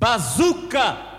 Bazuca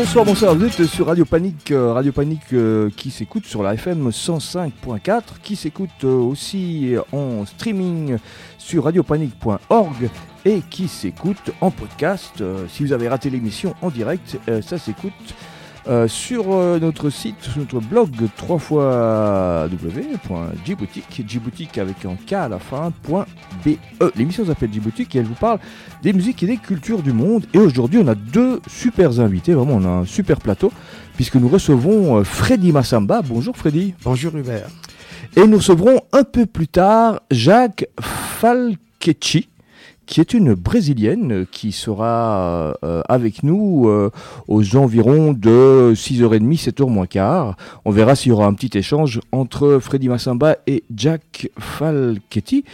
Bonsoir, bonsoir, vous êtes sur Radio Panique, euh, Radio Panique euh, qui s'écoute sur la FM 105.4, qui s'écoute euh, aussi en streaming sur radiopanique.org et qui s'écoute en podcast. Si vous avez raté l'émission en direct, ça s'écoute euh, sur euh, notre site, sur notre blog 3 fois w.djiboutique, djiboutique avec un K à la fin, .be. L'émission s'appelle Djiboutique et elle vous parle des musiques et des cultures du monde. Et aujourd'hui, on a deux super invités, vraiment, on a un super plateau, puisque nous recevons euh, Freddy Massamba. Bonjour Freddy. Bonjour Hubert. Et nous recevrons un peu plus tard Jacques Falquecci, qui est une brésilienne qui sera euh, avec nous euh, aux environs de 6h30, 7h moins quart. On verra s'il y aura un petit échange entre Freddy Massamba et Jack Falquetti.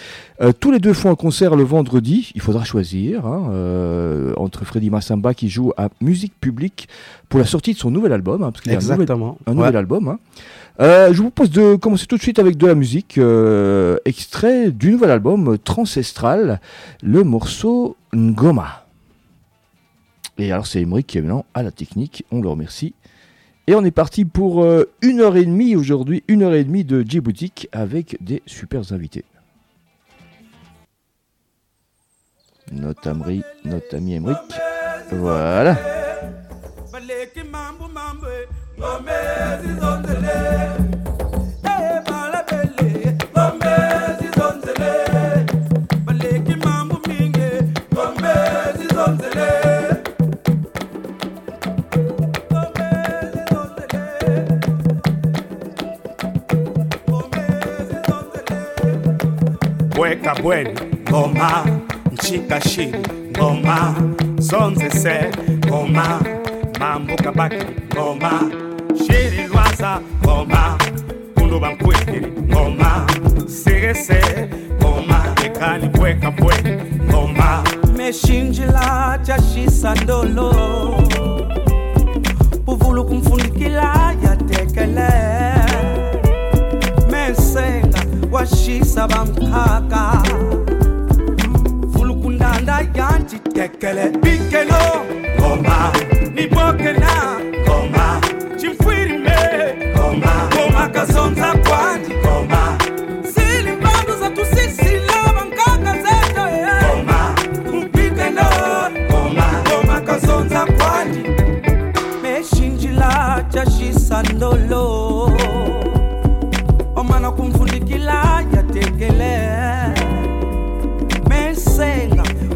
Euh, tous les deux font un concert le vendredi, il faudra choisir, hein, euh, entre Freddy Massamba qui joue à Musique Publique pour la sortie de son nouvel album, hein, parce qu'il y a un Ouais. nouvel album. hein. Euh, je vous propose de commencer tout de suite avec de la musique, euh, extrait du nouvel album Transestral, le morceau Ngoma. Et alors c'est Emmerich qui est maintenant à la technique, on le remercie. Et on est parti pour euh, une heure et demie aujourd'hui, une heure et demie de Djiboutique avec des super invités. Notre ami, notre ami. Voilà. Weka bweni ngoma mshika shiri ngoma zonze se ngoma mambo kabaki ngoma shiri lwaza ngoma kunduba mkwekiri ngoma sigese ngoma ekani bweka bweni ngoma meshinjila chashisa ndolo uvulu kumfundikila yatekele mensenga washisa bamkhaka vulukundanda yanti tekele bikelo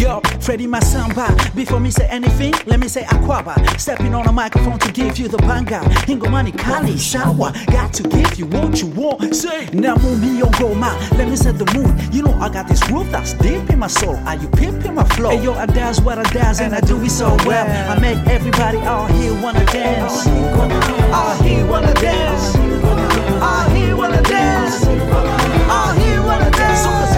Yo, Freddy Masamba. Before me say anything, let me say Aquaba. Stepping on the microphone to give you the banga. Hingomani Kali Sawa. Got to give you what you want. Say, now move me on Goma. Let me set the mood. You know I got this groove that's deep in my soul. Are you pimping my flow? Hey yo, I dance what I dance and I do it so well. I make everybody out here wanna dance. Out here wanna dance. Out here wanna dance. Out here wanna dance.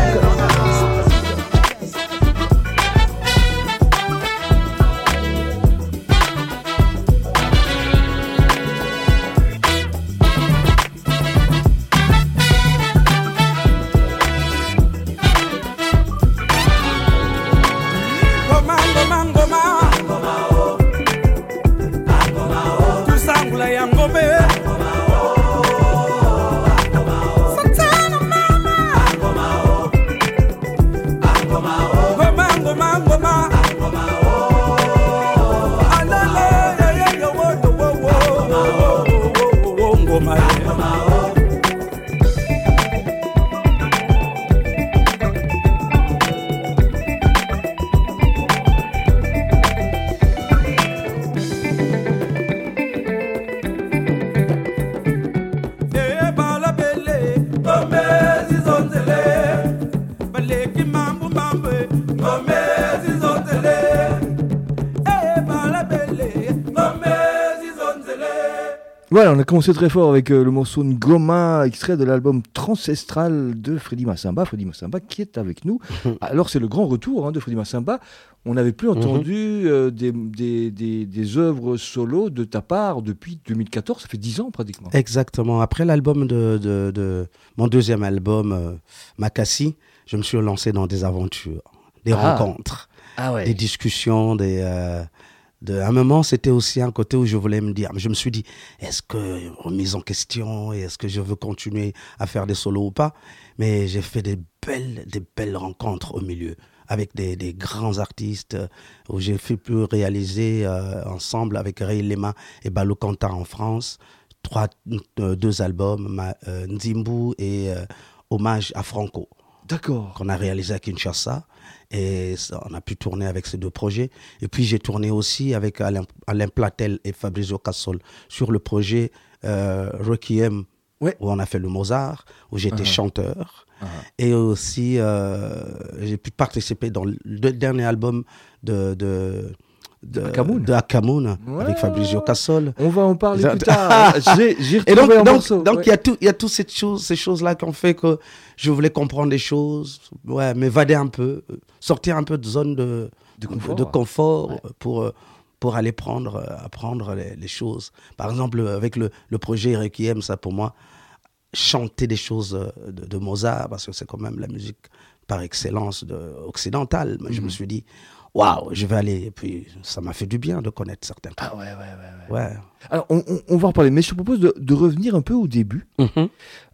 Commencé très fort avec euh, le morceau Ngoma, extrait de l'album Transestral de Freddy Massamba. Freddy Massamba qui est avec nous. Alors, c'est le grand retour hein, de Freddy Massamba. On n'avait plus entendu euh, des, des, des, des œuvres solo de ta part depuis 2014. Ça fait 10 ans pratiquement. Exactement. Après l'album de, de, de- mon deuxième album, euh, Makassi, je me suis lancé dans des aventures, des Ah. rencontres, Ah des discussions, des. À un moment, c'était aussi un côté où je voulais me dire, je me suis dit, est-ce que remise en question, est-ce que je veux continuer à faire des solos ou pas? Mais j'ai fait des belles, des belles rencontres au milieu avec des, grands artistes où j'ai fait pu réaliser euh, ensemble avec Ray Lema et Balou Kanta en France. Trois, euh, deux albums, euh, Nzimbu et Hommage à Franco D'accord. qu'on a réalisé à Kinshasa. Et on a pu tourner avec ces deux projets. Et puis j'ai tourné aussi avec Alain, Alain Platel et Fabrizio Cassol sur le projet euh, Requiem, Ouais. où on a fait le Mozart, où j'étais Uh-huh. chanteur. Uh-huh. Et aussi, euh, j'ai pu participer dans le dernier album de, de, de, Akamoun. de Akamoun, Ouais. avec Fabrizio Cassol. On va en parler plus tard. J'ai j'ai Et donc, retrouvé un donc, morceau. donc ouais. il y a tout, il y a toutes ces choses, ces choses-là qui ont fait que je voulais comprendre des choses, ouais, m'évader un peu, euh, sortir un peu de zone de, De confort. de confort Ouais. pour, euh, pour aller prendre, euh, apprendre les, les choses. Par exemple, avec le, le projet Requiem, ça pour moi, chanter des choses de, de Mozart, parce que c'est quand même la musique par excellence de, occidentale. Mais je Mhm. me suis dit, waouh, je vais aller. Et puis, ça m'a fait du bien de connaître certains trucs. Ah ouais, ouais, ouais. ouais. Ouais. Alors, on, on- on va en reparler, mais je te propose de, de revenir un peu au début. Mhm.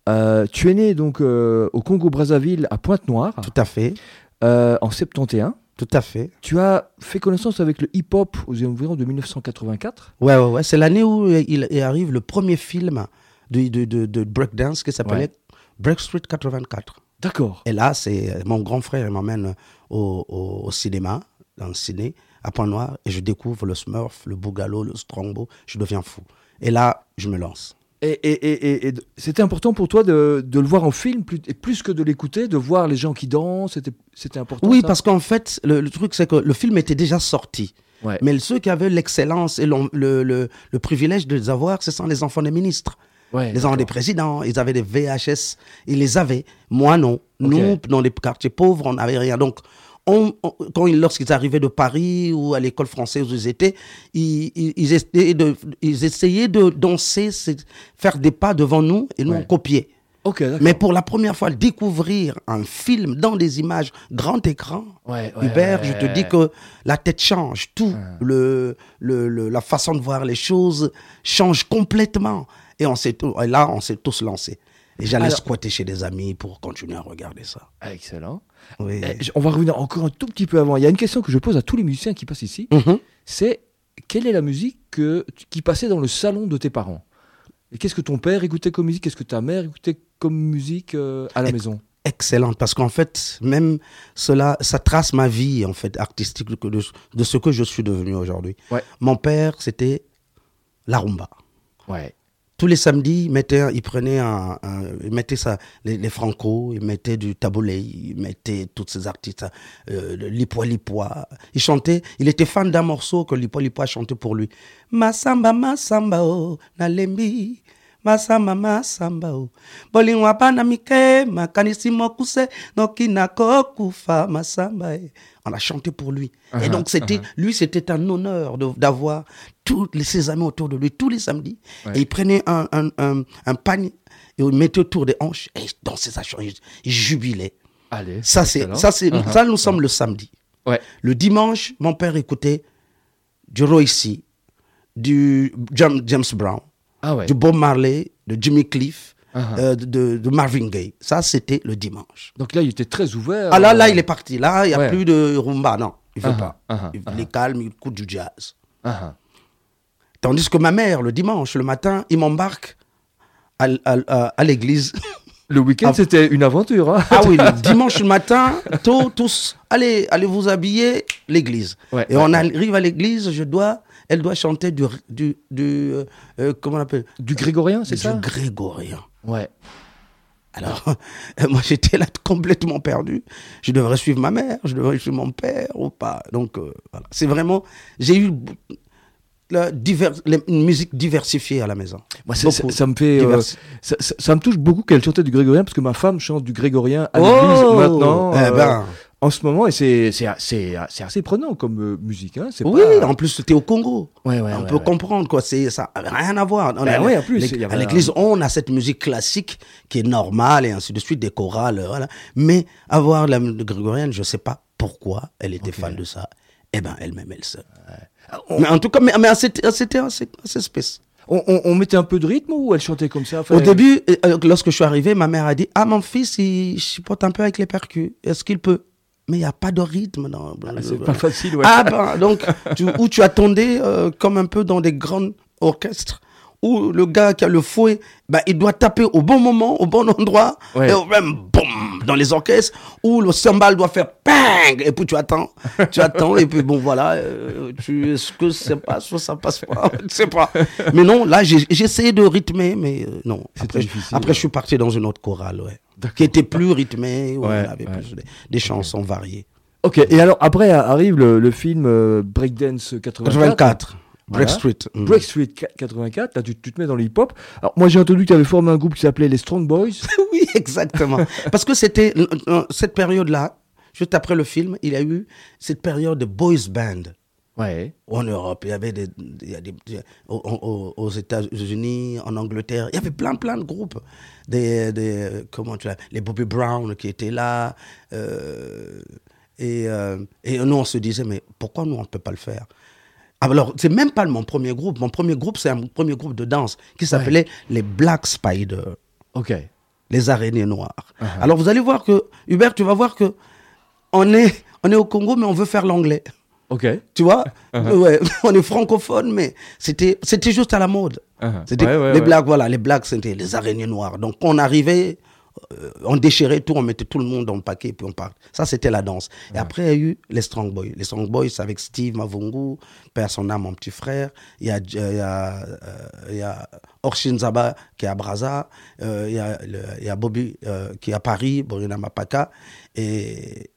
Euh, tu es né donc euh, au Congo-Brazzaville, à Pointe-Noire, Tout à fait, euh, en 71. tout à fait. Tu as fait connaissance avec le hip-hop aux environs de 1984. Ouais, ouais, ouais. C'est l'année où il, il arrive le premier film de, de, de, de breakdance qui s'appelait Break Street 84. D'accord. Et là, c'est mon grand frère, m'emmène au, au, au cinéma, dans le ciné, à Point-Noir, et je découvre le Smurf, le Bougallo, le Strongbow. Je deviens fou. Et là, je me lance. Et, et- et- et- c'était important pour toi de, de le voir en film, plus, et plus que de l'écouter, de voir les gens qui dansent, c'était, c'était important Oui, ça? parce qu'en fait, le, le truc, c'est que le film était déjà sorti. Ouais. Mais ceux qui avaient l'excellence et le, le, le privilège de les avoir, ce sont les enfants des ministres. Ouais, Les enfants des présidents, ils avaient des VHS, ils les avaient. Moi, non. Nous, dans les quartiers pauvres, on n'avait rien. Donc, on- on- quand ils- lorsqu'ils arrivaient de Paris ou à l'école française où ils étaient, ils, ils- ils essayaient, de, ils essayaient de danser, faire des pas devant nous et nous, Ouais. on copiait. Mais pour la première fois, découvrir un film dans des images grand écran, Ouais, ouais, Hubert, je te dis que la tête change, tout, le, le, le- la façon de voir les choses change complètement. Et, on s'est, et là, on s'est tous lancés. Et j'allais squatter chez des amis pour continuer à regarder ça. Ah, excellent. Oui. Eh, on va revenir encore un tout petit peu avant. Il y a une question que je pose à tous les musiciens qui passent ici. Mhm. C'est quelle est la musique que, qui passait dans le salon de tes parents? Qu'est-ce que ton père écoutait comme musique? Qu'est-ce que ta mère écoutait comme musique euh, à la maison? excellente parce qu'en fait, même cela, ça trace ma vie en fait artistique de, de- de ce que je suis devenu aujourd'hui. Ouais. Mon père, c'était la rumba. Ouais. Tous les samedis, il, mettait, prenait un, ça, les, les franco, il mettait du taboulé, il mettait tous ces artistes, euh, Lipoa. Il chantait, il était fan d'un morceau que Lipoa Lipoa chantait pour lui. Masamba, masamba, oh, nalembi. Masamba, masamba, oh. Bolingwa bana mike, makanisi mokuse, nokinako kufa, masamba. eh. On a chanté pour lui. Et donc, c'était, lui, c'était un honneur d'avoir tous les- ses amis autour de lui tous les samedis. Ouais. Et il prenait un, un, un, un panier et il mettait autour des hanches et dansait sa chanson. Il, il jubilait. Allez. Ça, c'est, ça, c'est, Uh-huh. ça, nous sommes le samedi. Ouais. Le dimanche, mon père écoutait du Royce, du Jam- James Brown, Ah ouais. du Bob Marley, de Jimmy Cliff, Uh-huh. euh, de, Marvin Gaye. Ça, c'était le dimanche. Donc là, il était très ouvert. Ah là, là, euh, il est parti. Là, il n'y a Ouais. plus de rumba. Non, il ne veut pas. il, il est calme, il écoute du jazz. ah, Tandis que ma mère, le dimanche, le matin, il m'embarque à, l- à l- à- à l'église. Le week-end, Ah. c'était une aventure. Hein ah oui, le dimanche matin, tôt, tous, allez, allez vous habiller, l'église. Ouais, Et ouais, on arrive à l'église, je dois, elle doit chanter du, du, du euh, euh, comment on appelle? Du grégorien, c'est Du ça? grégorien. Ouais. Alors, moi, j'étais là complètement perdu. Je devrais suivre ma mère, je devrais suivre mon père ou pas. Donc, euh, voilà. C'est vraiment. J'ai eu la divers- les- une musique diversifiée à la maison. Moi, ça, ça me fait, euh, ça, ça- ça me touche beaucoup qu'elle chantait du grégorien parce que ma femme chante du grégorien à Oh l'église maintenant. Eh euh, ben, En ce moment, et c'est assez prenant comme euh, musique. Hein. oui, pas- en plus, c'était au Congo. Ouais, ouais, on ouais, peut comprendre, quoi. Ça n'a rien à voir. On Ben a- en plus, à l'église, on a cette musique classique qui est normale et ainsi de suite, des chorales, voilà. Mais avoir la musique grégorienne, je ne sais pas pourquoi elle était fan de ça. Eh ben, elle-même, elle sait. Mais en tout cas, mais, mais c'était, assez, spécial. On, on- on mettait un peu de rythme ou elle chantait comme ça Au début, euh, euh, lorsque je suis arrivé, ma mère a dit Ah, mon fils, il chipote un peu avec les percus. Est-ce qu'il peut? Mais il n'y a pas de rythme. dans- le- C'est pas facile, ouais. Ah, ben, donc, tu, où tu attendais euh, comme un peu dans des grands orchestres? Où le gars qui a le fouet, ben, il doit taper au bon moment, au bon endroit, Ouais. et même boum, dans les orchestres, où le cymbale doit faire ping, et puis tu attends, tu attends, et puis bon, voilà, euh, tu, est-ce que ça passe ou ça passe pas, je sais pas. Mais non, là, j'ai, j'ai essayé de rythmer, mais euh, non. C'était Après, difficile, après ouais. je suis parti dans une autre chorale, ouais, qui était plus rythmée, où on avait plus des, des chansons variées. Ok, et alors après arrive le, le film euh, Breakdance 84. 84, Voilà. Break Street. mm. Break Street 84, là tu, tu te mets dans le hip-hop. Alors moi j'ai entendu que tu avais formé un groupe qui s'appelait les Strong Boys. Oui, exactement. Parce que c'était euh, euh, cette période-là, juste après le film, il y a eu cette période de boys band Ouais. en Europe. Il y avait des, il y a des- aux, États-Unis, en Angleterre, il y avait plein, plein de groupes. Des, des comment tu l'appelles, les Bobby Brown qui étaient là. euh, et, euh, et nous, on se disait, mais pourquoi nous, on ne peut pas le faire? Alors, c'est même pas mon premier groupe. Mon premier groupe, c'est un premier groupe de danse qui s'appelait les Black Spiders Ok. les araignées noires. Alors vous allez voir que, Hubert, tu vas voir que on est, on est au Congo, mais on veut faire l'anglais. Ok. Tu vois? Ouais, On est francophone, mais c'était c'était juste à la mode. Uh-huh. C'était Ouais, les blagues, voilà, les blagues, c'était les araignées noires. Donc on arrivait, euh, on déchirait tout, on mettait tout le monde dans le paquet, puis on part. Ça, c'était la danse. Et après, il y a eu les Strong Boys. Les Strong Boys, c'est avec Steve Mavungu, père son âme, mon petit frère. Il y a, il y a, euh, il y a Orshin Zaba qui est à Braza. Euh, il, y a il y a Bobby euh, qui est à Paris, Borina Mapaka. Et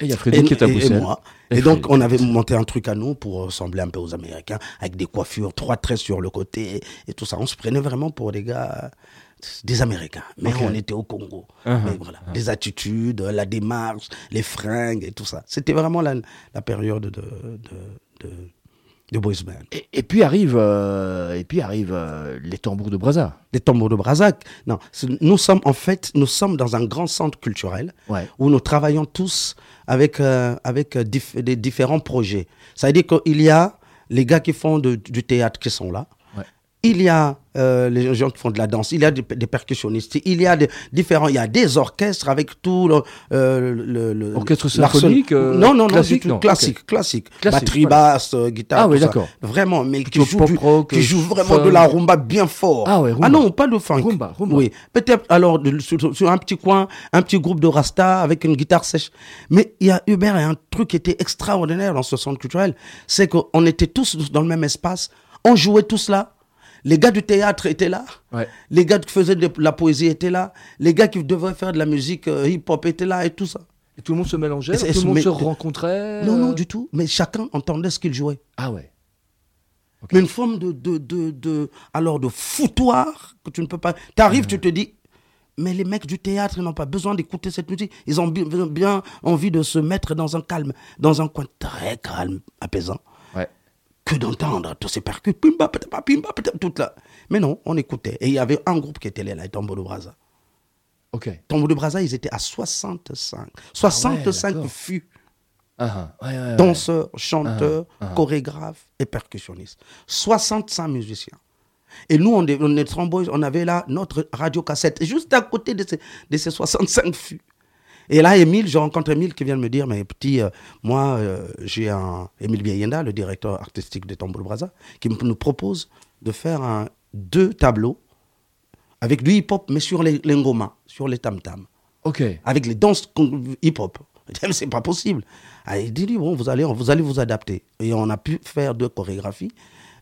Et il y a Frédéric qui est à et- et Bruxelles. moi. Et Et, donc, on avait monté un truc à nous pour ressembler un peu aux Américains, avec des coiffures, trois traits sur le côté et tout ça. On se prenait vraiment pour des gars, des Américains. Mais Ok. on était au Congo. Mais voilà, Les attitudes, la démarche, les fringues et tout ça. C'était vraiment la, la période de, de, de, de boys band. Et, et puis arrive, euh, et puis arrive euh, les tambours de Brazza. Les tambours de Brazac. Non, nous sommes en fait, nous sommes dans un grand centre culturel Ouais. où nous travaillons tous avec, euh, avec dif- des différents projets. Ça veut dire qu'il y a les gars qui font du théâtre qui sont là. Il y a euh, les gens qui font de la danse, il y a des, des percussionnistes, il y a des différents, il y a des orchestres avec tout le, euh, le, le- Orchestre symphonique, euh, non, non, non, classique, tout, non, classique, classique, Classique, batterie voilà. basse, euh, guitare, Ah oui, d'accord. vraiment, mais qui joue, du- rock, qui joue vraiment funk. de la rumba bien fort. Ah ouais, rumba. Ah non, pas de funk. Rumba, rumba. Oui, peut-être alors de- sur, sur un petit coin, un petit groupe de rasta avec une guitare sèche. Mais il y a Hubert et un truc qui était extraordinaire dans ce centre culturel, c'est qu'on était tous dans le même espace, on jouait tous là. Les gars du théâtre étaient là, Ouais. les gars qui faisaient de la poésie étaient là, les gars qui devaient faire de la musique euh, hip-hop étaient là et tout ça. Et tout le monde se mélangeait, Et tout le monde mais- se rencontrait. Non, non, euh, du tout. Mais chacun entendait ce qu'il jouait. Ah ouais. Mais une forme de, de, de, de- alors de foutoir que tu ne peux pas. Tu arrives, tu te dis, mais les mecs du théâtre, ils n'ont pas besoin d'écouter cette musique. Ils ont bi- bien envie de se mettre dans un calme, dans un coin très calme, apaisant. Que d'entendre tous ces percus, pimba, pimba, patapa, tout là. Mais non, on écoutait. Et il y avait un groupe qui était là, les Tombeau de Brasa. Ok. Tombeau de Brasa, ils étaient à 65. 65 d'accord. fûts Ah, ah. Ouais, ouais, danseurs, chanteurs, Ah, ah. chorégraphes et percussionnistes. 65 musiciens. Et nous, on est, on on avait là notre radio cassette, juste à côté de ces, de ces 65 fûts. Et là, Émile, je rencontre Émile qui vient de me dire, mais petit, euh, moi, euh, j'ai un Émile Biayenda, le directeur artistique de Tambour Braza, qui nous propose de faire un, deux tableaux avec du hip-hop, mais sur les, les ngoma, sur les tam-tams Ok. avec les danses hip-hop. Je dis, mais C'est pas possible. Ah, il dit, bon, vous allez, vous allez vous adapter. Et on a pu faire deux chorégraphies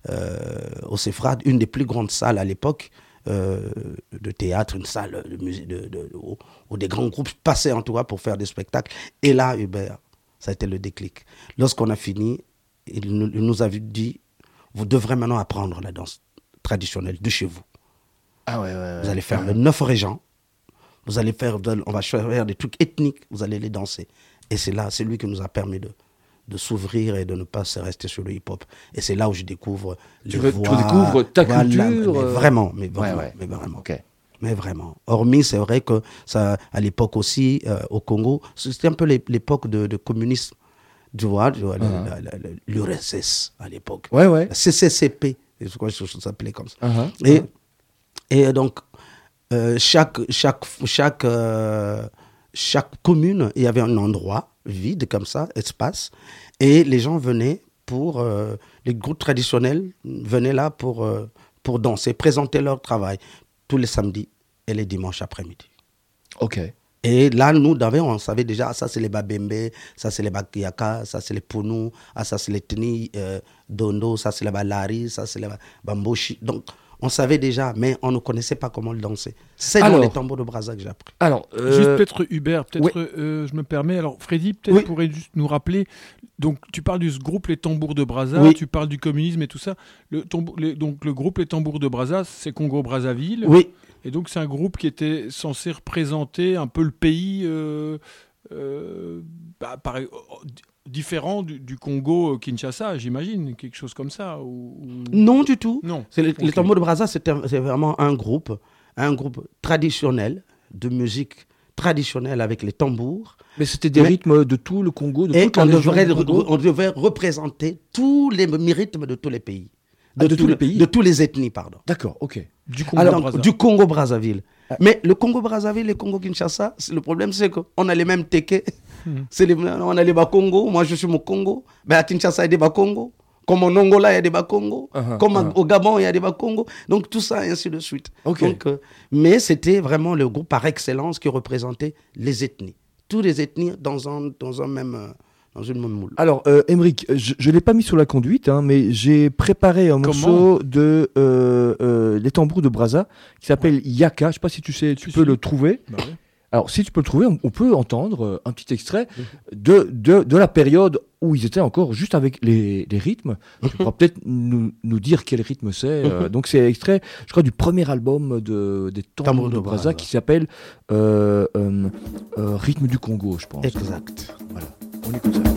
euh, au Cefrad, une des plus grandes salles à l'époque euh, de théâtre, une salle de musique, de, de- où, où des grands groupes passaient en cas pour faire des spectacles. Et là, Hubert, ça a été le déclic. Lorsqu'on a fini, il nous, il nous a dit, vous devrez maintenant apprendre la danse traditionnelle de chez vous. Ah ouais, ouais, ouais. Vous allez faire le neuf régent. Vous allez faire, on va faire des trucs ethniques. Vous allez les danser. Et c'est là, c'est lui qui nous a permis de, de s'ouvrir et de ne pas se rester sur le hip-hop. Et c'est là où je découvre Tu les re- tu voix. redécouvres ta Voilà, culture, mais euh, vraiment, mais vraiment, ouais. mais vraiment. Ok. Mais vraiment. Hormis, c'est vrai que ça, à l'époque aussi, euh, au Congo, c'était un peu l'é- l'époque de, de communisme. Tu vois, Uh-huh. l'URSS à l'époque. Ouais, ouais. La CCCP, je crois que ça s'appelait comme ça. Uh-huh. Et, et donc, euh, chaque, chaque, chaque, euh, chaque commune, il y avait un endroit vide comme ça, espace, et les gens venaient pour, euh, les groupes traditionnels venaient là pour, euh, pour danser, présenter leur travail tous les samedis et les dimanches après-midi. Ok. Et là, nous, on savait déjà, ah, ça c'est les Babembe, ça c'est les Bakiyaka, ça c'est les Pounou, ah, ça c'est les Teni euh, Dondo, ça c'est les Balari, ça c'est les Ba- Bamboshi. Donc, on savait déjà, mais on ne connaissait pas comment le danser. C'est dans les tambours de Brazza que j'ai appris. Alors, Juste euh, peut-être Hubert, peut-être euh, je me permets. Alors Freddy, peut-être Oui. pourrait juste nous rappeler. Donc tu parles du groupe Les Tambours de Brazza, Oui. tu parles du communisme et tout ça. Le, les- donc le groupe Les Tambours de Brazza, c'est Congo Brazzaville. Oui, Et donc c'est un groupe qui était censé représenter un peu le pays euh, euh, bah, pareil, différent du, du Congo euh, Kinshasa, j'imagine, quelque chose comme ça. Ou, ou- non du tout. Non. C'est les, tambours de Brazza, c'est vraiment un groupe, un groupe traditionnel de musique traditionnelle avec les tambours. mais c'était des mais- rythmes de tout le Congo, de Et toute la on devrait, du Congo. on devait représenter tous les rythmes de tous les pays. Ah, de tous tous les pays De tous les ethnies, pardon. D'accord, ok. Du Congo Alors, Brazza. du Congo-Brazzaville. Mais le Congo-Brazzaville et le Congo-Kinshasa, c'est- le problème, c'est qu'on a les mêmes téquets. C'est les- on a les Bakongo. Moi, je suis mon Congo. Ben, à Kinshasa, il y a des Bakongo. Comme en Angola, il y a des Bakongo. Uh-huh, Comme à- uh-huh. au Gabon, il y a des Bakongo. Donc, tout ça, et ainsi de suite. Ok. Donc, euh, mais c'était vraiment le groupe par excellence qui représentait les ethnies. Toutes les ethnies dans un, dans un même, euh, dans une même moule. Alors, euh, Emeric, je ne l'ai pas mis sur la conduite, hein, mais j'ai préparé un Comment morceau de euh, euh, Les Tambours de Brazza qui s'appelle Yaka. Je ne sais pas si tu sais, tu Si, peux si. le trouver. Bah ouais. Alors, si tu peux le trouver, on, on peut entendre euh, un petit extrait de, de, de la période où ils étaient encore juste avec les, les rythmes. Tu pourras peut-être nous, nous dire quel rythme c'est. euh, donc, c'est extrait, je crois, du premier album de, des Tambours de Brazza. qui s'appelle euh, euh, Rythme du Congo, je pense. Exact. Voilà, on écoute ça.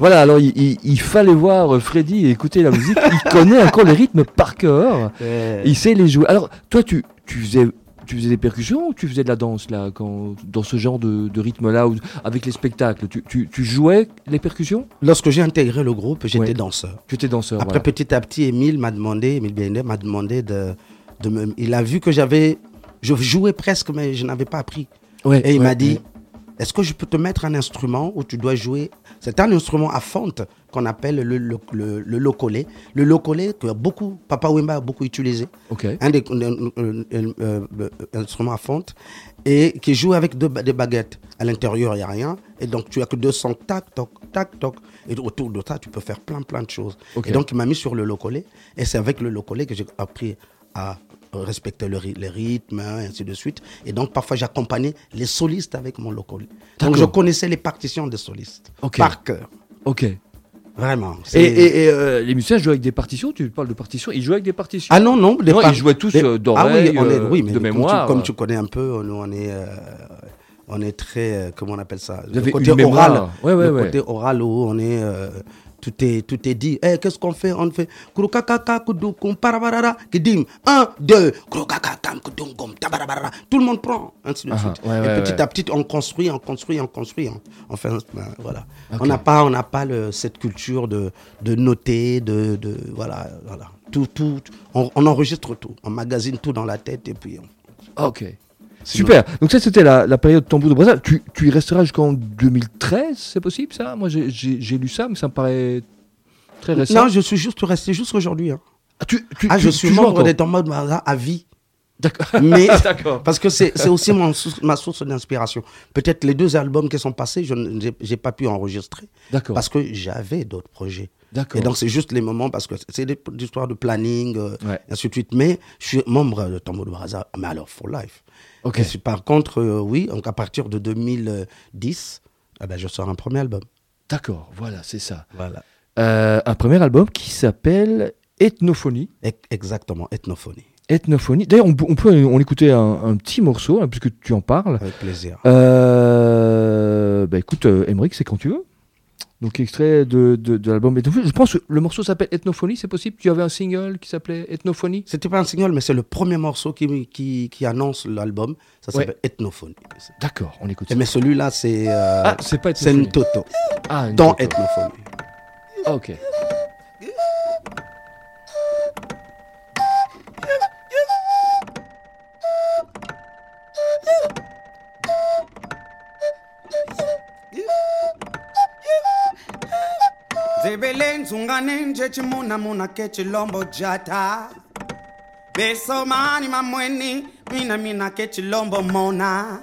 Voilà, alors il, il- il fallait voir euh, Freddy et écouter la musique. Il connaît encore les rythmes par cœur. Il sait les jouer. Alors, toi, tu, tu faisais. Tu faisais des percussions ou tu faisais de la danse là, quand, dans ce genre de, de rythme-là, avec les spectacles? Tu, tu, tu jouais les percussions? Lorsque j'ai intégré le groupe, j'étais Ouais. danseur. Tu étais danseur. Après, voilà. petit à petit, Émile m'a demandé, Émile Biendet m'a demandé de, de me. Il a vu que j'avais. Je jouais presque, mais je n'avais pas appris. Ouais, Et il ouais, m'a dit. Est-ce que je peux te mettre un instrument où tu dois jouer? C'est un instrument à fente qu'on appelle le, le, le, le locolé. Le locolé que beaucoup, Papa Wemba a beaucoup utilisé. Un des euh, euh, instruments à fente et qui joue avec deux, des baguettes. À l'intérieur, il n'y a rien. Et donc, tu as que deux sons, tac, toc, tac, toc. Et autour de ça, tu peux faire plein, plein de choses. Et donc, il m'a mis sur le locolé. Et c'est avec le locolé que j'ai appris à respecter le ry- les rythmes, hein, et ainsi de suite. Et donc, parfois, j'accompagnais les solistes avec mon locolé. Donc, je connaissais les partitions des solistes. Par cœur. Ok. Vraiment. Et, et, euh, les musiciens jouaient avec des partitions? Tu parles de partitions Ils jouaient avec des partitions? Ah non, non. les Non, par- ils jouaient tous, les- euh, Ah oui, d'oreille, euh, oui, de comme tu- mémoire. Comme tu, connais un peu, nous, on est, euh, on est très, euh, comment on appelle ça? Vous Le côté mémoire. oral. Ouais, ouais, le ouais. côté oral où on est, euh, tout est, tout est dit. Eh, qu'est-ce qu'on fait? On fait krokakaka kudukum parabarara kidim. Un, deux, krokakakam kudungum tabarabara. Tout le monde prend, ainsi de Ah, suite. ouais, Et ouais, petit ouais. à petit, on construit, on construit, on construit. on- Enfin, ben, voilà. On n'a pas, on n'a pas le, cette culture de, de noter, de, de voilà, voilà. Tout, tout, on, on enregistre tout, on magasine tout dans la tête et puis. on- Ok. Super. Donc ça, c'était la, la période tambour de Brazza. Tu, tu y resteras jusqu'en 2013, c'est possible ça? Moi, j'ai- j'ai j'ai lu ça, mais ça me paraît très récent. Non, je suis juste resté jusqu'aujourd'hui. Hein. Ah, tu, tu- Ah, tu- je tu suis membre des Tambours de Brazza à vie. D'accord. Mais D'accord. parce que c'est aussi mon ma source d'inspiration. Peut-être les deux albums qui sont passés, je n'ai pas pu enregistrer D'accord. parce que j'avais d'autres projets. D'accord. Et donc c'est juste les moments parce que c'est des des histoires de planning, euh, Ouais. ainsi de suite. Mais je suis membre de Tambour de Brazza, mais alors for life. Ok. Et par contre, euh, oui, donc à partir de 2010, eh ben, je sors un premier album. D'accord. Voilà, c'est ça. Voilà. Euh, un premier album qui s'appelle Ethnophonie. Exactement, ethnophonie. Ethnophonie. D'ailleurs, on, peut- on peut on écouter un, un petit morceau, hein, puisque tu en parles. Avec plaisir. Euh, bah écoute, euh, Emmerich, c'est quand tu veux. Donc, extrait de, de, de l'album Ethnophonie. Je pense que le morceau s'appelle Ethnophonie, c'est possible? Tu avais un single qui s'appelait Ethnophonie? C'était pas un single, mais c'est le premier morceau qui, qui, qui annonce l'album. Ça Ouais. s'appelle Ethnophonie. D'accord, on écoute ça. Mais celui-là, c'est euh, Ah, c'est pas c'est Ethnophonie. Ntoto, Ah, dans. Ethnophonie. Ah, ok. Zebeleni unganenje chimuna muna ke chilombo jata. Besomani mamweni mina mina ke chilombo mona.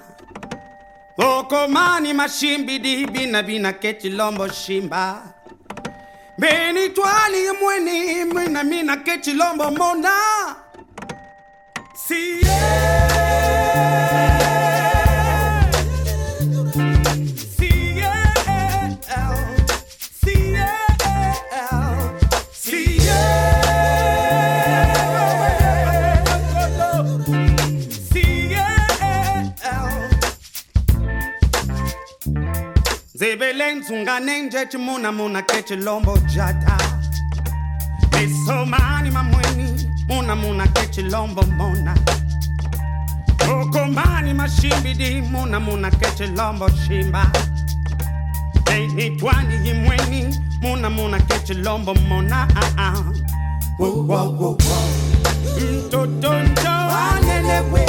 Okomani mashimbidi bina bina ke chilombo shimba. Beni twali mweni mina mina ke chilombo mona. Si Zebelen Nanenje chimuna muna keche lombo jata Misomani mamweni muna muna keche lombo mona. Okomani mashimbidi muna muna keche lombo shimba. Neitwani imweni muna muna keche lombo mona. Whoa, whoa, whoa, whoa Mtoto njo Wanelewe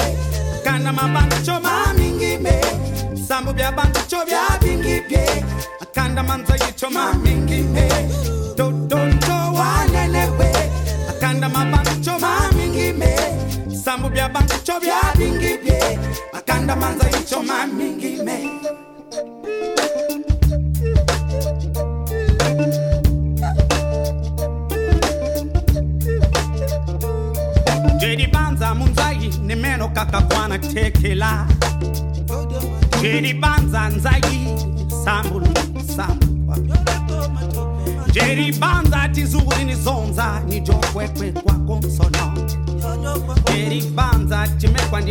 Kana mabancho mamingime Sambu bya bancho bya bingipye atamanza yichoma mingi me totonto wanene we. Akanda mabanchoma mingi me. Sambu bya bancho bya bingi bye akanda manza yichoma mingi me. Jedi banza munzai ne meno kakakwana tekela. Jedi banza nzai sambulu Jedi banza tizuri nizonza nijokwekwe kwako msono Jedi banza chimekwa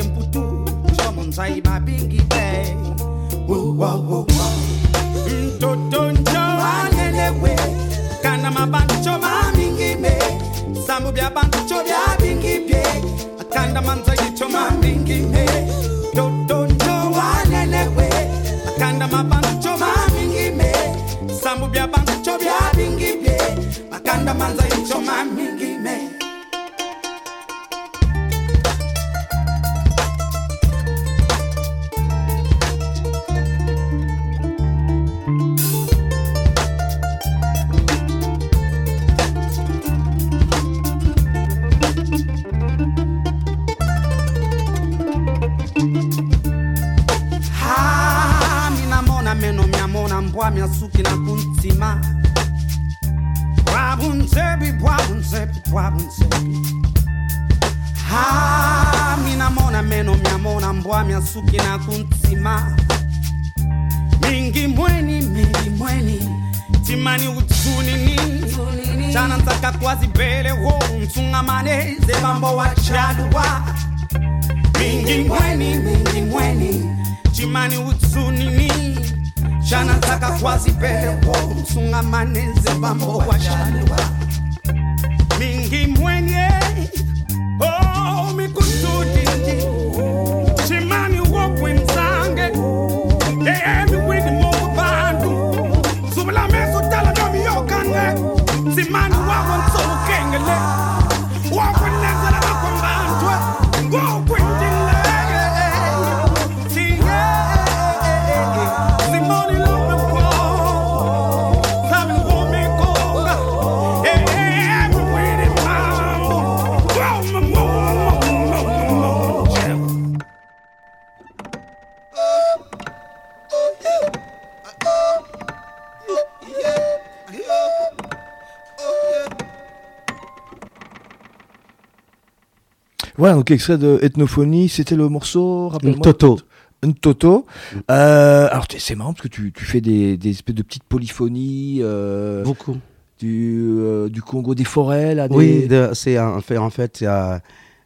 donc extrait de Ethnophonie, c'était le morceau, rappelle-moi. Toto. Un Toto. Euh, alors c'est marrant parce que tu, tu fais des, des espèces de petites polyphonies euh, Beaucoup. du, euh, du Congo des forêts là. Des... Oui, c'est en fait, en fait,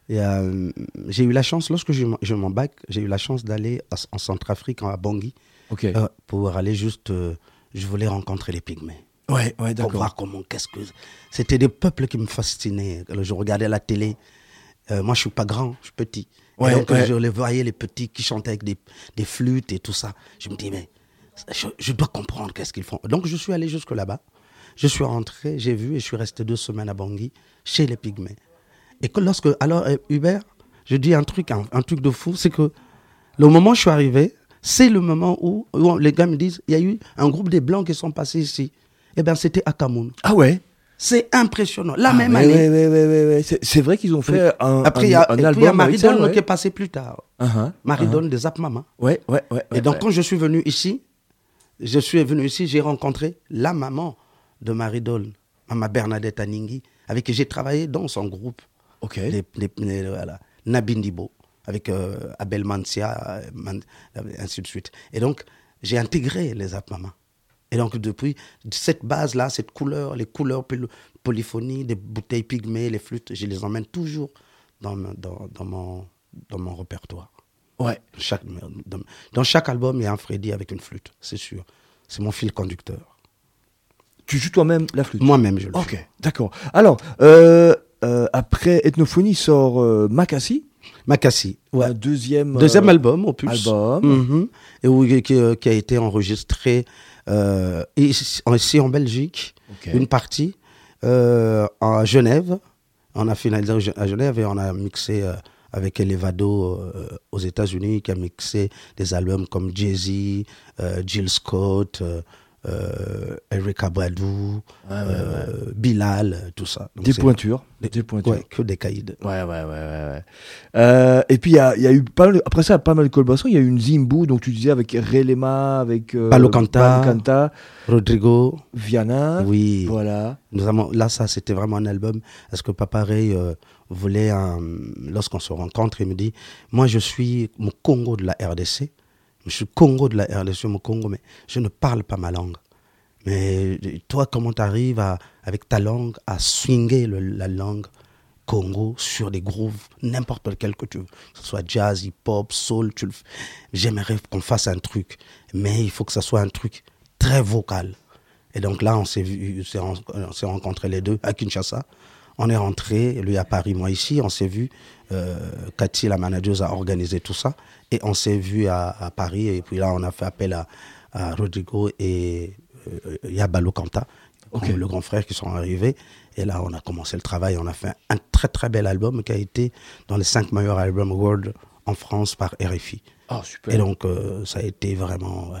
j'ai eu la chance, lorsque je, m'en- je m'en bac, j'ai eu la chance d'aller en Centrafrique, à Bangui, pour aller juste, je voulais rencontrer les pygmées. ouais, ouais, Pour d'accord. voir comment, qu'est-ce que. C'était des peuples qui me fascinaient. Je regardais la télé. Euh, moi, je suis pas grand, je suis petit. Et donc, ouais. je les voyais, les petits qui chantaient avec des, des flûtes et tout ça. Je me dis, mais je, je dois comprendre qu'est-ce qu'ils font. Donc, je suis allé jusque là-bas. Je suis rentré, j'ai vu et je suis resté deux semaines à Bangui, chez les Pygmées. Et que lorsque. Alors, euh, Hubert, je dis un truc, un, un truc de fou, c'est que le moment où je suis arrivé, c'est le moment où, où les gars me disent il y a eu un groupe des Blancs qui sont passés ici. Eh bien, c'était à Cameroun. Ah ouais? C'est impressionnant. La Ah, même année. ouais, ouais, ouais, ouais. C'est, vrai qu'ils ont fait un, Après, un, il y a, un et puis, album. il y a avec Marie-Donne ça, ouais. qui est passée plus tard. Uh-huh, Marie-Donne des Zap Mama. Ouais, ouais, ouais. Et donc, quand je suis venu ici, je suis venu ici, j'ai rencontré la maman de Marie-Donne, Maman Bernadette Aningui, avec qui j'ai travaillé dans son groupe. Ok. Les, les- les- voilà, Nabindibo, avec euh, Abel Mancia, euh, euh, ainsi de suite. Et donc, j'ai intégré les Zap Mama. Et donc, depuis cette base-là, cette couleur, les couleurs poly- polyphonie, des bouteilles pygmées, les flûtes, je les emmène toujours dans, dans, dans mon, dans mon répertoire. Ouais. Chaque, dans, dans chaque album, il y a un Freddy avec une flûte, c'est sûr. C'est mon fil conducteur. Tu joues toi-même la flûte? Moi-même, je le Ok, d'accord. Alors, euh, euh, après Ethnophonie sort euh, Makassi, Makassi, ouais. un deuxième, Deuxième euh, album, opus. album. Mhm. Et où, qui, qui a été enregistré euh, ici, en- ici en Belgique, une partie, euh, à Genève. On a finalisé à Genève et on a mixé euh, avec Elevado euh, aux États-Unis, qui a mixé des albums comme Jay-Z, euh, Jill Scott, euh, Erika Badu, euh, Bilal, tout ça. Donc Des pointures. Des- Des pointures. Que des caïds. Ouais, ouais, ouais, ouais. Euh, et puis, il y a, y a eu pas mal, après ça, pas mal de collaborations. Il y a eu une Zimbu, donc tu disais avec Relema, avec euh, Palo Kanta, Rodrigo, Viana. oui. Voilà. Nous avons, là, ça, c'était vraiment un album. Est-ce que Papa Ray voulait, lorsqu'on se rencontre, il me dit Moi, je suis mon Congo de la RDC. Je suis Congo de la RDC, Congo, mais je ne parle pas ma langue. Mais toi, comment tu arrives avec ta langue à swinger le- la langue Congo sur des grooves, n'importe lequel que tu veux, que ce soit jazz, hip-hop, soul, j'aimerais qu'on fasse un truc, mais il faut que ça soit un truc très vocal. Et donc là, on s'est vu, on s'est ren- on s'est rencontrés les deux à Kinshasa. On est rentré, lui à Paris, moi ici. On s'est vu. Euh, Cathy, la manageuse, a organisé tout ça. Et on s'est vu à, à Paris. Et puis là, on a fait appel à, à Rodrigo et euh, Yabalo Kanta, Ok. le grand frère, qui sont arrivés. Et là, on a commencé le travail. On a fait un très très bel album qui a été dans les cinq meilleurs albums world en France par RFI. Ah, super. Et donc, euh, ça a été vraiment. ouais.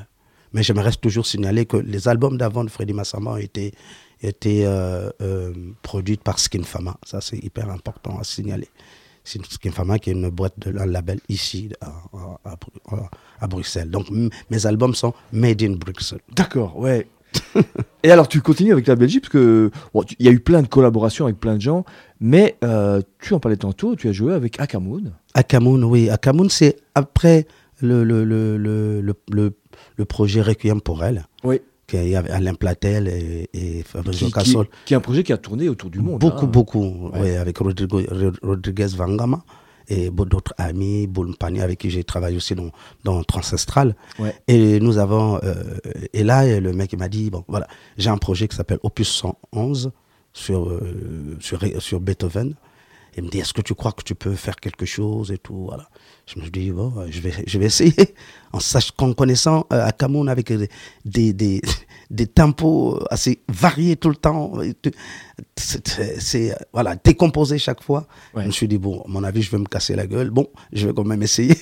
Mais je me reste toujours signaler que les albums d'avant de Freddy Massamba ont été, euh, euh, produits par Skin Fama. Ça, c'est hyper important à signaler. C'est une Skinfama qui est une boîte de un label ici à, à- Bruxelles. Donc mes albums sont made in Bruxelles. D'accord, ouais. Et alors, tu continues avec la Belgique, parce que bon, il y a eu plein de collaborations avec plein de gens, mais euh, tu en parlais tantôt, tu as joué avec Akamoun. Akamoun, oui. Akamoun, c'est après le, le, le, le- le projet Requiem pour elle, Oui. Qui avec Alain Platel et, et Fabrice Qui, qui, Cassol. qui est un projet qui a tourné autour du monde. Beaucoup, hein. beaucoup, Ouais. avec Rodrigo, Ro- Rodriguez Vangama et beaucoup d'autres amis, Boulmpani, avec qui j'ai travaillé aussi dans, dans Transastral. Ouais. Et nous avons, euh, et là, le mec m'a dit, bon, voilà, j'ai un projet qui s'appelle Opus 111 sur, euh, sur, sur Beethoven. Il me dit, est-ce que tu crois que tu peux faire quelque chose et tout, voilà. Je me dis, bon, je vais, je vais essayer. En sachant, en connaissant euh, à Cameroun avec des, des, des, tempos assez variés tout le temps. C'est, voilà, décomposé chaque fois. Ouais. Je me suis dit, bon, à mon avis, je vais me casser la gueule. Bon, je vais quand même essayer.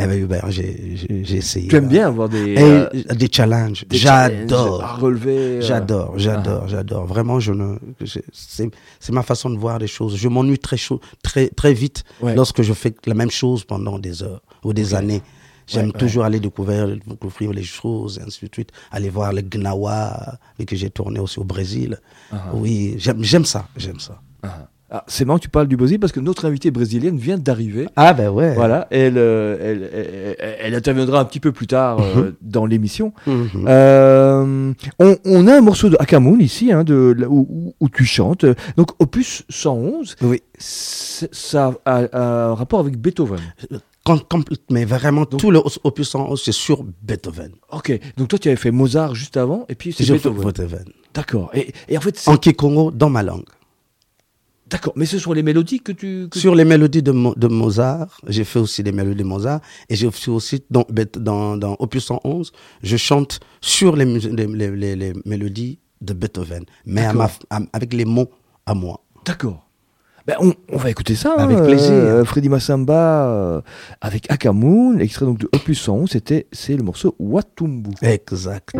Et ben, ben, j'ai, essayé. Tu aimes là. bien avoir des, Et, euh, des challenges. des challenges J'adore. relever. euh, J'adore, j'adore, ah. j'adore. Vraiment, je ne, c'est, c'est ma façon de voir les choses. Je m'ennuie très chaud, très, très vite Ouais. lorsque je fais la même chose pendant des heures ou des années. J'aime Ouais, toujours aller découvrir, découvrir les choses, et ainsi de suite. Aller voir les Gnawa, et que j'ai tourné aussi au Brésil. Ah. Oui, j'aime, j'aime ça, j'aime ça. Ah. Ah, c'est marrant que tu parles du Brésil parce que notre invitée brésilienne vient d'arriver. Ah ben ouais. Voilà, elle, euh, elle, elle, elle- interviendra un petit peu plus tard euh, dans l'émission. Mhm. Euh, on, on a un morceau de Akamoun ici, hein, de, là où, où- tu chantes. Donc, opus 111, Oui. ça a, a un rapport avec Beethoven. Com- mais vraiment, tout le opus 111, c'est sur Beethoven. Ok, donc toi tu avais fait Mozart juste avant, et puis c'est Beethoven. Beethoven. D'accord, et, et en fait, c'est- En Kikongo, dans ma langue. D'accord, mais ce sont les mélodies que tu... que- Sur les mélodies de, Mo- de Mozart, j'ai fait aussi des mélodies de Mozart, et j'ai fait aussi dans, Bet- dans, dans Opus 111, je chante sur les, les, les- les- les mélodies de Beethoven, mais à ma f- à- avec les mots à moi. D'accord. Ben, on, on va écouter ça. Avec hein, plaisir. euh, Freddy Massamba euh, avec Akamoun, extrait donc de Opus 111, c'était, c'est le morceau Watumbu. Exact.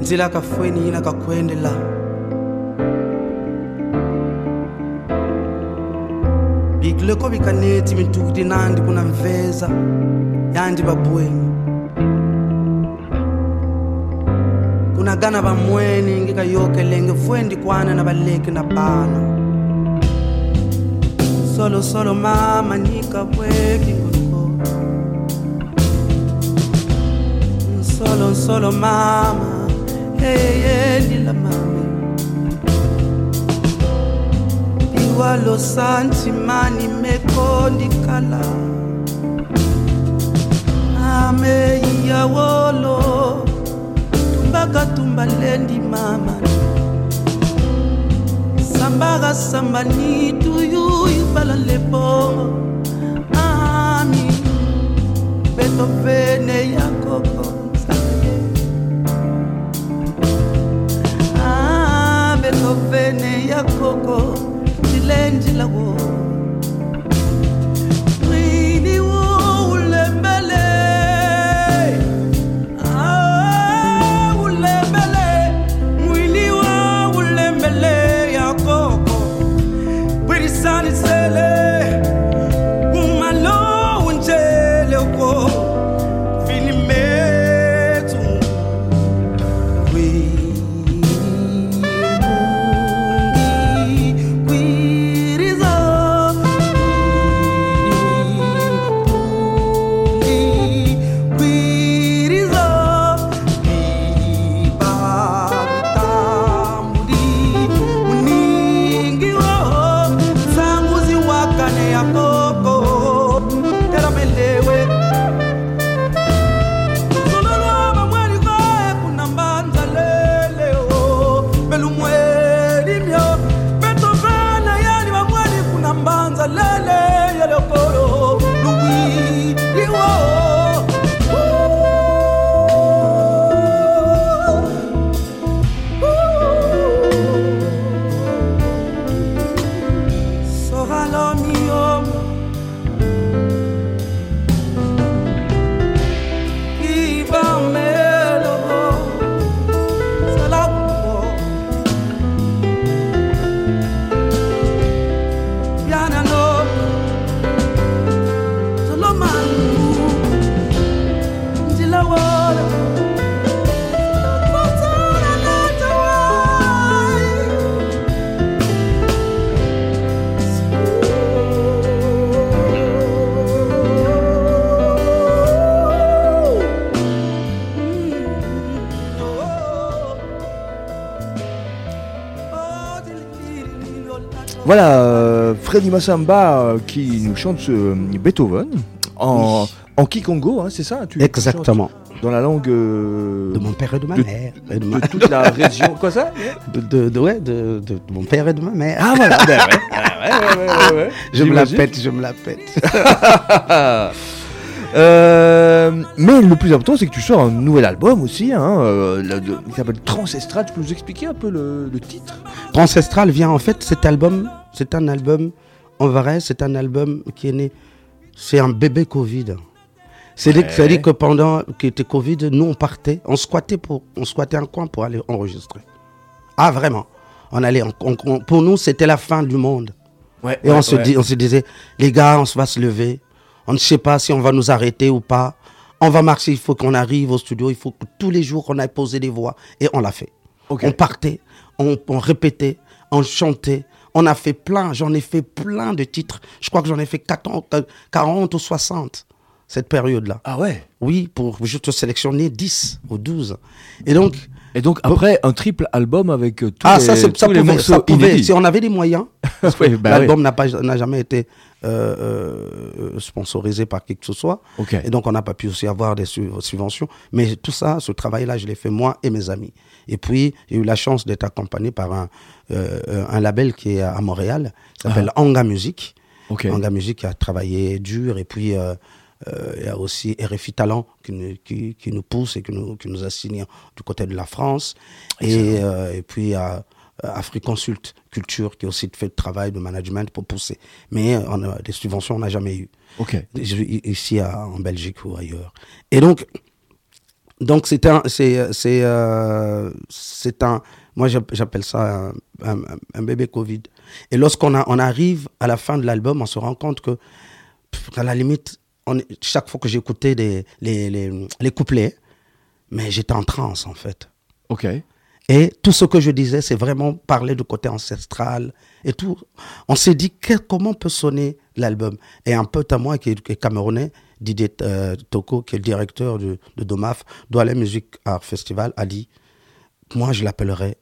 Nzila kafweni yina kakwendela bikileko bikaneti mitukudi nandi kuna mveza yandi babweni kunagana bamweni ngikayokelenge fwendi kwana na baleke na bana. Solo solo mama nikabweki ngoloko solo solo mama hey ndila mami iwalo santi mani mekondi kala ame yawolo tumbaka tumbalendi mama. Sambaka samba ni tuyuyu bala lebongo ami betovene yakoko nzale koko chilenjila wo Freddy Massamba euh, qui nous chante ce euh, Beethoven en, en Kikongo, hein, c'est ça tu- Exactement. Dans la langue euh, De mon père et de ma de- mère. De, toute la région. Quoi ça? De, ouais, de, mon père et de ma mère. Ah voilà, ben ouais. Ouais, ouais, je me la pète, je me la pète. Euh, mais le plus important, c'est que tu sors un nouvel album aussi, hein, euh, le- de- qui s'appelle Transestral. Tu peux nous expliquer un peu le, le titre? Ancestral vient en fait, cet album, c'est un album, en vrai, c'est un album qui est né, c'est un bébé Covid. C'est-à-dire Ouais. que pendant qu'il était Covid, nous on partait, on squattait, pour, on squattait un coin pour aller enregistrer. Ah vraiment on allait, on- on- on- Pour nous, c'était la fin du monde. Ouais. Et on, se dit, on se disait, les gars, on va se lever. On ne sait pas si on va nous arrêter ou pas. On va marcher, il faut qu'on arrive au studio, il faut que tous les jours on aille poser des voix. Et on l'a fait. On partait, on, on répétait, on chantait. On a fait plein, j'en ai fait plein de titres. Je crois que j'en ai fait 40, euh, 40 ou 60 cette période-là. Ah ouais? Oui, pour juste sélectionner 10 ou 12. Et donc, Et donc après un triple album avec euh, tous ah, les, ça, c'est- ça tous les pouvait, morceaux ça pouvait. Si on avait des moyens, parce que Ouais, bah l'album n'a pas, n'a jamais été euh, euh, sponsorisé par qui que ce soit. Et donc, on n'a pas pu aussi avoir des su- subventions. Mais tout ça, ce travail-là, je l'ai fait moi et mes amis. Et puis, j'ai eu la chance d'être accompagné par un, euh, un label qui est à Montréal, qui s'appelle Anga Music. Anga Music a travaillé dur. Et puis, euh, euh, il y a aussi RFI Talent qui nous, qui, qui nous pousse et qui nous, qui nous a signé du côté de la France. Et, euh, et puis, il y a euh, AfriConsult Culture qui a aussi fait le travail de management pour pousser. Mais euh, on a, des subventions, on n'a jamais eu Ok. ici à- en Belgique ou ailleurs. Et donc, donc c'est un, c'est, c'est, euh, c'est un, moi j'app- j'appelle ça un, un- un bébé Covid. Et lorsqu'on a, on arrive à la fin de l'album, on se rend compte que, à la limite, on chaque fois que j'écoutais les, les, les, les couplets, mais j'étais en transe en fait. Ok. Et tout ce que je disais, c'est vraiment parler du côté ancestral et tout. On s'est dit que- comment peut sonner l'album? Et un pote à moi qui est, qui est camerounais, Didier euh, Toko, qui est le directeur du- de Domaf, Douala Music Art Festival, a dit Moi, je l'appellerais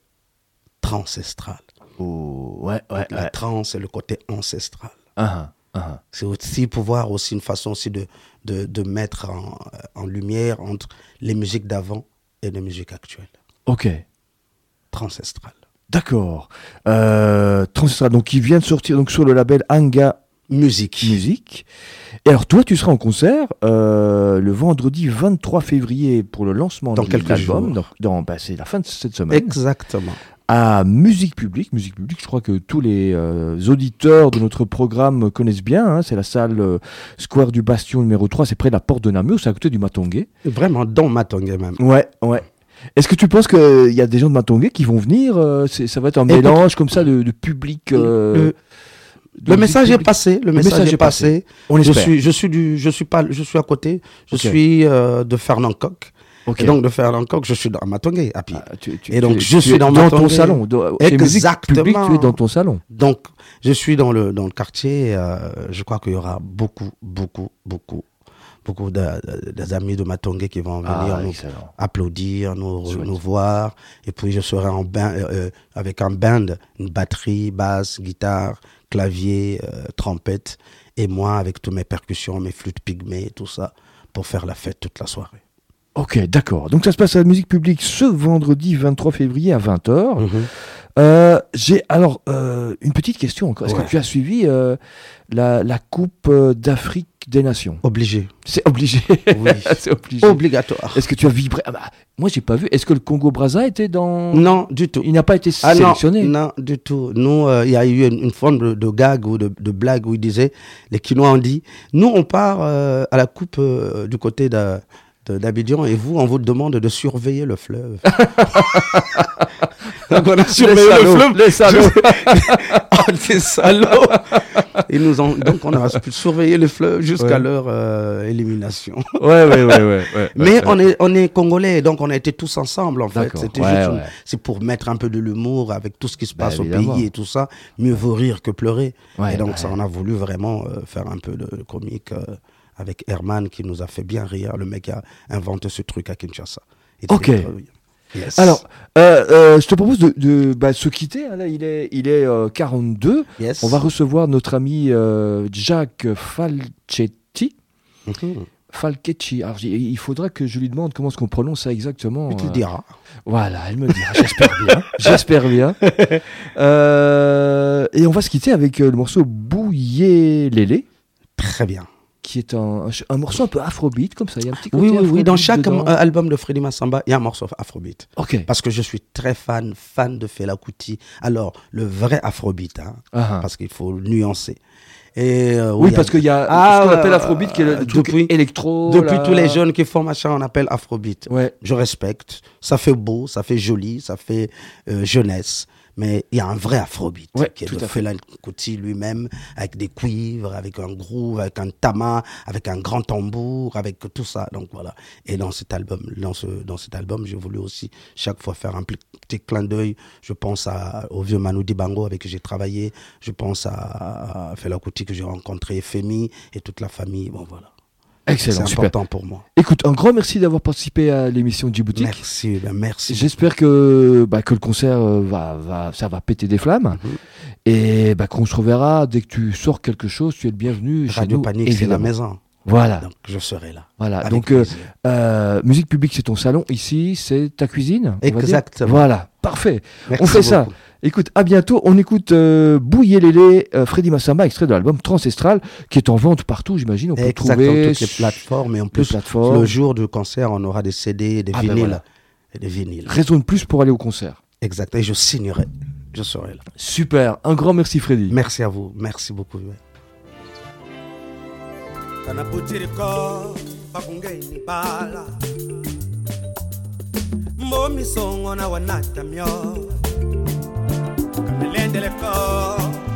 transestral. Oh, ouais, ouais, La ouais. trans, c'est le côté ancestral. Ah, ah, ah. C'est aussi pouvoir, aussi une façon aussi de, de, de mettre en, en lumière entre les musiques d'avant et les musiques actuelles. Ok. Transestral. D'accord. Euh, Transestral, donc qui vient de sortir donc sur le label Anga Musique. Musique. Et alors toi, tu seras en concert euh, le vendredi 23 février pour le lancement Dans de l'album. dans, bah, c'est la fin de cette semaine. Exactement. à Musique Publique. Musique Publique, je crois que tous les euh, auditeurs de notre programme connaissent bien. hein. C'est la salle euh, Square du Bastion numéro 3, c'est près de la porte de Namur, c'est à côté du Matongué. Vraiment, dans Matongue même. Ouais, ouais. Est-ce que tu penses qu'il y a des gens de Matongué qui vont venir euh, Ça va être un mélange comme ça de, de public. euh, le, de le message est passé. Le, message, est passé. On Je suis, je suis du, je suis pas, je suis à côté. Je suis euh, de Fernand Coq. Ok. Et donc de Fernand Coq, je suis dans Matongue à pied. Ah, tu- tu- et donc, tu- je suis es dans ton Matongué. salon. Dans- Exactement. Tu es dans ton salon. Donc, je suis dans le, dans le quartier. euh, je crois qu'il y aura beaucoup, beaucoup, beaucoup, beaucoup de- de- des amis de Matongue qui vont venir Ah, nous excellent. applaudir, nous, nous voir. Et puis, je serai en bain, euh, euh, avec un band, une batterie, basse, guitare, clavier, euh, trompette. Et moi, avec toutes mes percussions, mes flûtes pygmées, tout ça, pour faire la fête toute la soirée. Ok, d'accord. Donc ça se passe à la musique publique ce vendredi 23 février à 20h. Mhm. Euh, J'ai alors euh, une petite question encore. Est-ce Ouais. que tu as suivi euh, la, la Coupe d'Afrique des Nations Obligé. C'est obligé. Oui. C'est obligé. Obligatoire. Est-ce que tu as vibré? Ah bah, Moi, j'ai pas vu. Est-ce que le Congo-Brazza était dans Non, du tout. Il n'a pas été Ah non, sélectionné? non, du tout. Nous, euh, il y a eu une, une forme de, de gag ou de, de blague où ils disaient, les Quinois ont dit, nous, on part euh, à la coupe euh, du côté de- d'Abidjan et vous, on vous demande de surveiller le fleuve. Donc on a surveillé le fleuve. Les salauds. Oh, des salauds Ils nous ont, Donc on a pu surveiller le fleuve jusqu'à Ouais. leur euh, élimination. ouais, ouais, ouais, ouais, ouais. Mais ouais. on est, on est congolais, donc on a été tous ensemble en fait. C'était Ouais, juste une- c'est pour mettre un peu de l'humour avec tout ce qui se Bah, passe au pays et tout ça. Mieux vaut rire que pleurer. Ouais, et donc ouais. ça, on a voulu vraiment euh, faire un peu de comique euh, avec Herman qui nous a fait bien rire. Le mec a inventé ce truc à Kinshasa. Ok. Yes. Alors, euh, euh, je te propose de, de bah, se quitter. hein, là, il est, il est euh, 42. Yes. On va recevoir notre ami euh, Jack Falcetti. Mhm. Falcetti. Alors, j- il faudra que je lui demande comment est-ce qu'on prononce ça exactement. Tu euh. le diras. Voilà, elle me dira. J'espère bien. J'espère bien. Euh, et on va se quitter avec euh, le morceau Bouillé Lélé, Très bien. Qui est un, morceau un peu afrobeat, comme ça. Il y a un petit Oui, côté oui, oui. Dans afrobeat chaque dedans. album de Freddy Massamba, il y a un morceau afrobeat. Ok. Parce que je suis très fan, fan de Fela Kuti. Alors, le vrai afrobeat, hein, Ah, ah. parce qu'il faut le nuancer. Et, euh, Oui, a- parce qu'il y a Ah, ce qu'on appelle afrobeat, qui est le truc depuis- électro. Depuis là. tous les jeunes qui font machin, on appelle afrobeat. Ouais. Je respecte. Ça fait beau, ça fait joli, ça fait euh, jeunesse. Mais il y a un vrai afrobeat Ouais, qui est tout de à fait. Fela Kuti lui-même, avec des cuivres, avec un groove, avec un tama, avec un grand tambour, avec tout ça. Donc voilà. Et dans cet album, dans ce, dans cet album, j'ai voulu aussi chaque fois faire un petit clin d'œil. Je pense à, au vieux Manu Dibango avec qui j'ai travaillé. Je pense à, à Fela Kuti que j'ai rencontré, Femi et toute la famille. Bon voilà. C'est Excellent, super. important pour moi. Écoute, un grand merci d'avoir participé à l'émission Djibouti. Merci, ben merci. J'espère que, bah, que le concert euh, va, va, ça va péter des flammes Mhm. et bah, qu'on se reverra dès que tu sors quelque chose. Tu es le bienvenu chez Radio nous, Panique, c'est la maison. Voilà, Donc je serai là. voilà. Donc, euh, euh, musique publique, c'est ton salon. Ici, c'est ta cuisine. Exactement. Voilà, parfait. Merci on fait ça. Écoute, à bientôt. On écoute euh, euh, Freddy Massamba, extrait de l'album Transestral, qui est en vente partout, j'imagine. On peut Exactement, trouver toutes les plateformes. Et en plus, plateformes. le jour du concert, on aura des CD, des Ah ben vinyles. voilà. Et des vinyles. Raison de plus pour aller au concert. Exact. Et je signerai. Je serai là. Super. Un grand merci, Freddy. Merci à vous. Merci beaucoup. kana butiriko bakungeni bala mbomisongo na wanatamyo kanalendeleko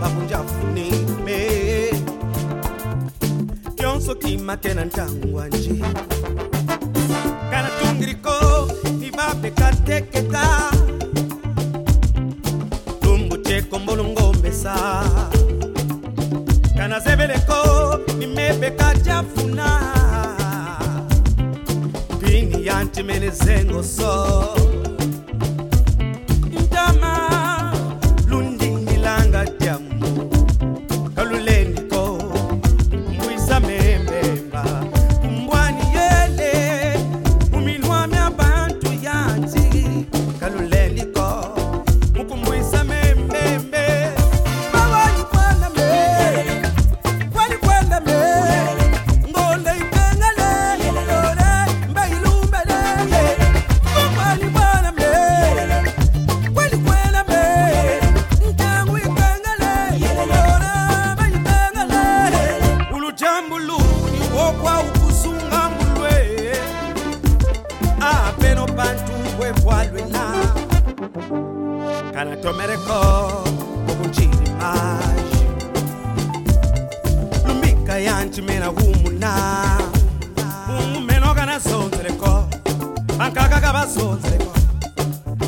bakunjafunime me, kimate na ntango wanje kana tungiriko ibabekateketa tumbutekombolongo mesa kana zebeleko nimebeka jafuna. Pini yantimenezengo chimena humuna. Umeno kana sonzereko bankaka ka basonzereko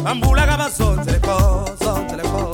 bambula ka basonzereko sonzereko